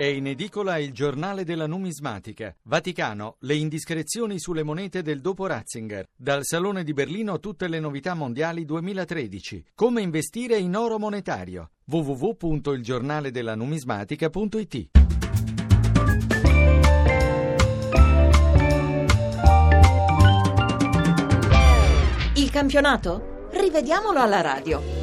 È in edicola il giornale della numismatica. Vaticano, le indiscrezioni sulle monete del dopo Ratzinger. Dal Salone di Berlino tutte le novità mondiali 2013. Come investire in oro monetario. www.ilgiornaledellanumismatica.it Il campionato? Rivediamolo alla radio.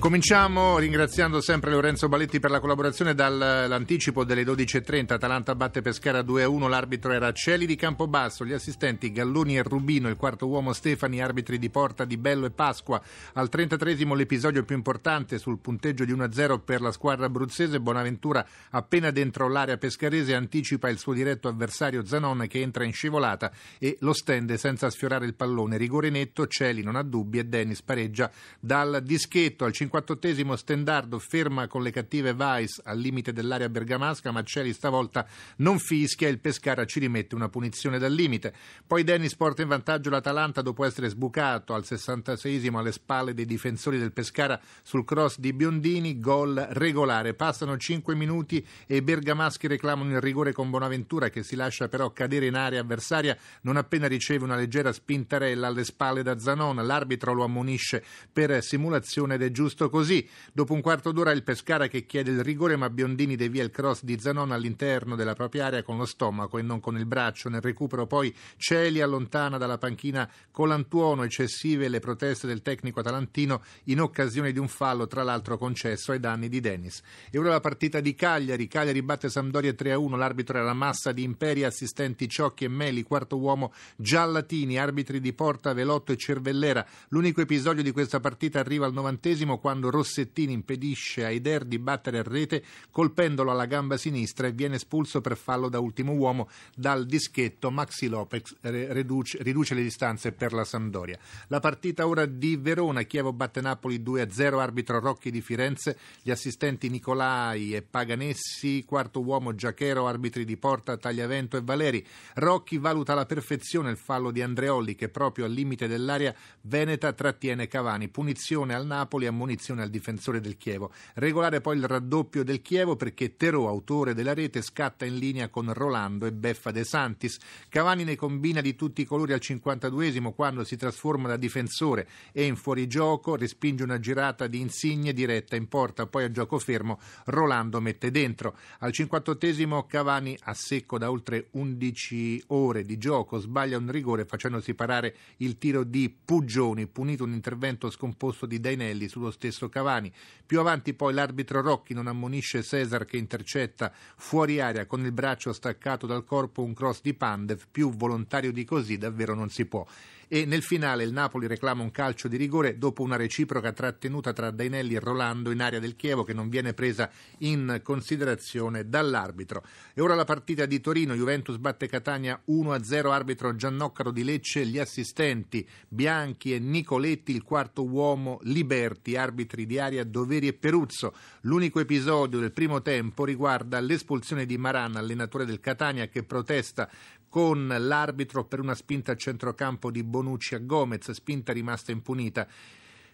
Cominciamo ringraziando sempre Lorenzo Baletti per la collaborazione dall'anticipo delle 12.30. Atalanta batte Pescara 2-1, l'arbitro era Celi di Campobasso, gli assistenti Galloni e Rubino, il quarto uomo Stefani, arbitri di porta di Bello e Pasqua. Al 33 l'episodio più importante sul punteggio di 1-0 per la squadra abruzzese. Bonaventura appena dentro l'area pescarese anticipa il suo diretto avversario Zanon che entra in scivolata e lo stende senza sfiorare il pallone. Rigore netto, Celi non ha dubbi e Dennis pareggia dal dischetto al 50 58 Stendardo ferma con le cattive Weiss al limite dell'area bergamasca, ma Celi stavolta non fischia e il Pescara ci rimette una punizione dal limite. Poi Dennis porta in vantaggio l'Atalanta dopo essere sbucato al 66 alle spalle dei difensori del Pescara sul cross di Biondini, gol regolare. Passano 5 minuti e i bergamaschi reclamano il rigore con Bonaventura che si lascia però cadere in area avversaria non appena riceve una leggera spintarella alle spalle da Zanon. L'arbitro lo ammonisce per simulazione ed è giusto giusto così. Dopo un quarto d'ora il Pescara che chiede il rigore, ma Biondini devia il cross di Zanon all'interno della propria area con lo stomaco e non con il braccio. Nel recupero poi Celi allontana dalla panchina Colantuono, eccessive le proteste del tecnico atalantino in occasione di un fallo, tra l'altro concesso ai danni di Dennis. E ora la partita di Cagliari. Cagliari batte Sampdoria 3-1, l'arbitro era Massa di Imperi, assistenti Ciocchi e Meli, quarto uomo Giallatini, arbitri di Porta, Velotto e Cervellera. L'unico episodio di questa partita arriva al novantesimo Rossettini impedisce a Eder di battere a rete colpendolo alla gamba sinistra e viene espulso per fallo da ultimo uomo dal dischetto. Maxi Lopez riduce, riduce le distanze per la Sampdoria. La partita ora di Verona, Chievo batte Napoli 2-0, arbitro Rocchi di Firenze, gli assistenti Nicolai e Paganessi, quarto uomo Giachero, arbitri di Porta, Tagliavento e Valeri. Rocchi valuta alla perfezione il fallo di Andreolli che proprio al limite dell'area veneta trattiene Cavani. Punizione al Napoli, ammonizione punizione al difensore del Chievo. Regolare poi il raddoppio del Chievo perché Terò, autore della rete, scatta in linea con Rolando e Beffa De Santis. Cavani ne combina di tutti i colori al 52esimo quando si trasforma da difensore e in fuorigioco respinge una girata di Insigne diretta in porta, poi a gioco fermo Rolando mette dentro. Al 58esimo Cavani a secco da oltre 11 ore di gioco sbaglia un rigore facendosi parare il tiro di Puggioni, punito un intervento scomposto di Dainelli sullo stesso stesso Cavani. Più avanti poi l'arbitro Rocchi non ammonisce Cesar che intercetta fuori aria con il braccio staccato dal corpo un cross di Pandev, più volontario di così davvero non si può e nel finale il Napoli reclama un calcio di rigore dopo una reciproca trattenuta tra Dainelli e Rolando in area del Chievo che non viene presa in considerazione dall'arbitro. E ora la partita di Torino, Juventus batte Catania 1-0, arbitro Giannoccaro di Lecce, gli assistenti Bianchi e Nicoletti, il quarto uomo Liberti, arbitri di aria Doveri e Peruzzo. L'unico episodio del primo tempo riguarda l'espulsione di Maran, allenatore del Catania che protesta con l'arbitro per una spinta a centrocampo di Bonucci a Gomez, spinta rimasta impunita.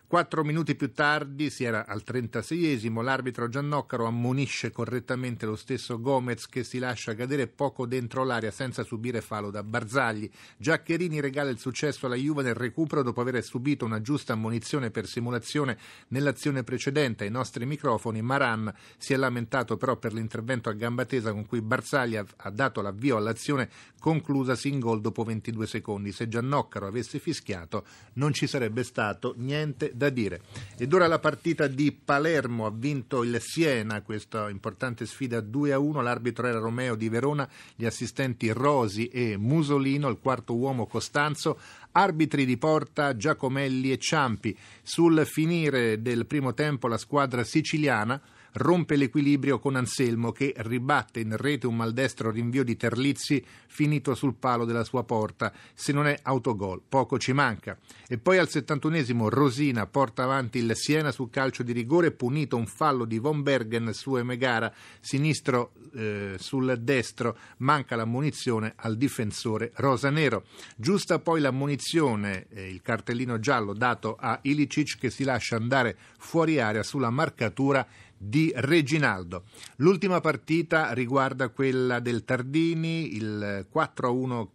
Quattro minuti più tardi, si era al 36esimo, l'arbitro Giannoccaro ammonisce correttamente lo stesso Gomez che si lascia cadere poco dentro l'area senza subire fallo da Barzagli. Giaccherini regala il successo alla Juve nel recupero dopo aver subito una giusta ammonizione per simulazione nell'azione precedente. Ai nostri microfoni Maran si è lamentato però per l'intervento a gamba tesa con cui Barzagli ha dato l'avvio all'azione conclusasi in gol dopo 22 secondi. Se Giannoccaro avesse fischiato non ci sarebbe stato niente da dire. Ed ora la partita di Palermo ha vinto il Siena, questa importante sfida 2-1, l'arbitro era Romeo di Verona, gli assistenti Rosi e Musolino, il quarto uomo Costanzo, arbitri di porta Giacomelli e Ciampi. Sul finire del primo tempo la squadra siciliana rompe l'equilibrio con Anselmo che ribatte in rete un maldestro rinvio di Terlizzi finito sul palo della sua porta. Se non è autogol, poco ci manca. E poi al 71esimo Rosina porta avanti il Siena sul calcio di rigore, punito un fallo di Von Bergen su Emegara, sinistro eh, sul destro, manca la munizione al difensore rosanero. Giusta poi la munizione, eh, il cartellino giallo dato a Ilicic che si lascia andare fuori area sulla marcatura di Reginaldo. L'ultima partita riguarda quella del Tardini, il 4-1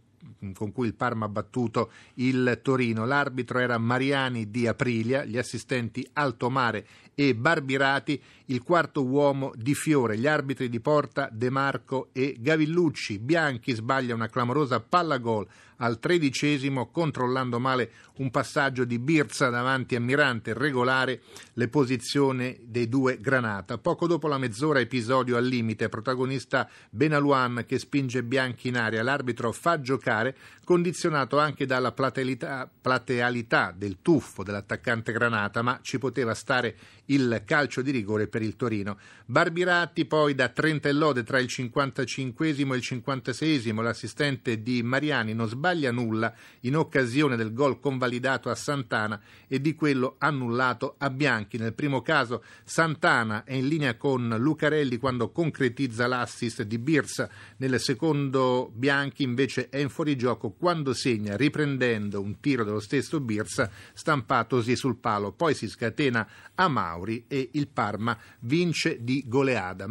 con cui il Parma ha battuto il Torino. L'arbitro era Mariani di Aprilia, gli assistenti Altomare e Barbirati, il quarto uomo di Fiore, gli arbitri di porta De Marco e Gavillucci. Bianchi sbaglia una clamorosa palla gol al tredicesimo controllando male un passaggio di Birza davanti a Mirante regolare le posizioni dei due Granata. Poco dopo la mezz'ora episodio al limite, protagonista Benaluan che spinge Bianchi in aria, l'arbitro fa giocare condizionato anche dalla platealità, del tuffo dell'attaccante Granata, ma ci poteva stare il calcio di rigore per il Torino. Barbirati poi da 30 e lode tra il 55 e il 56 l'assistente di Mariani non sbaglia nulla in occasione del gol convalidato a Santana e di quello annullato a Bianchi. Nel primo caso Santana è in linea con Lucarelli quando concretizza l'assist di Birsa, nel secondo Bianchi invece è in fuorigioco quando segna riprendendo un tiro dello stesso Birsa stampatosi sul palo. Poi si scatena a Mauri e il Parma vince di goleada.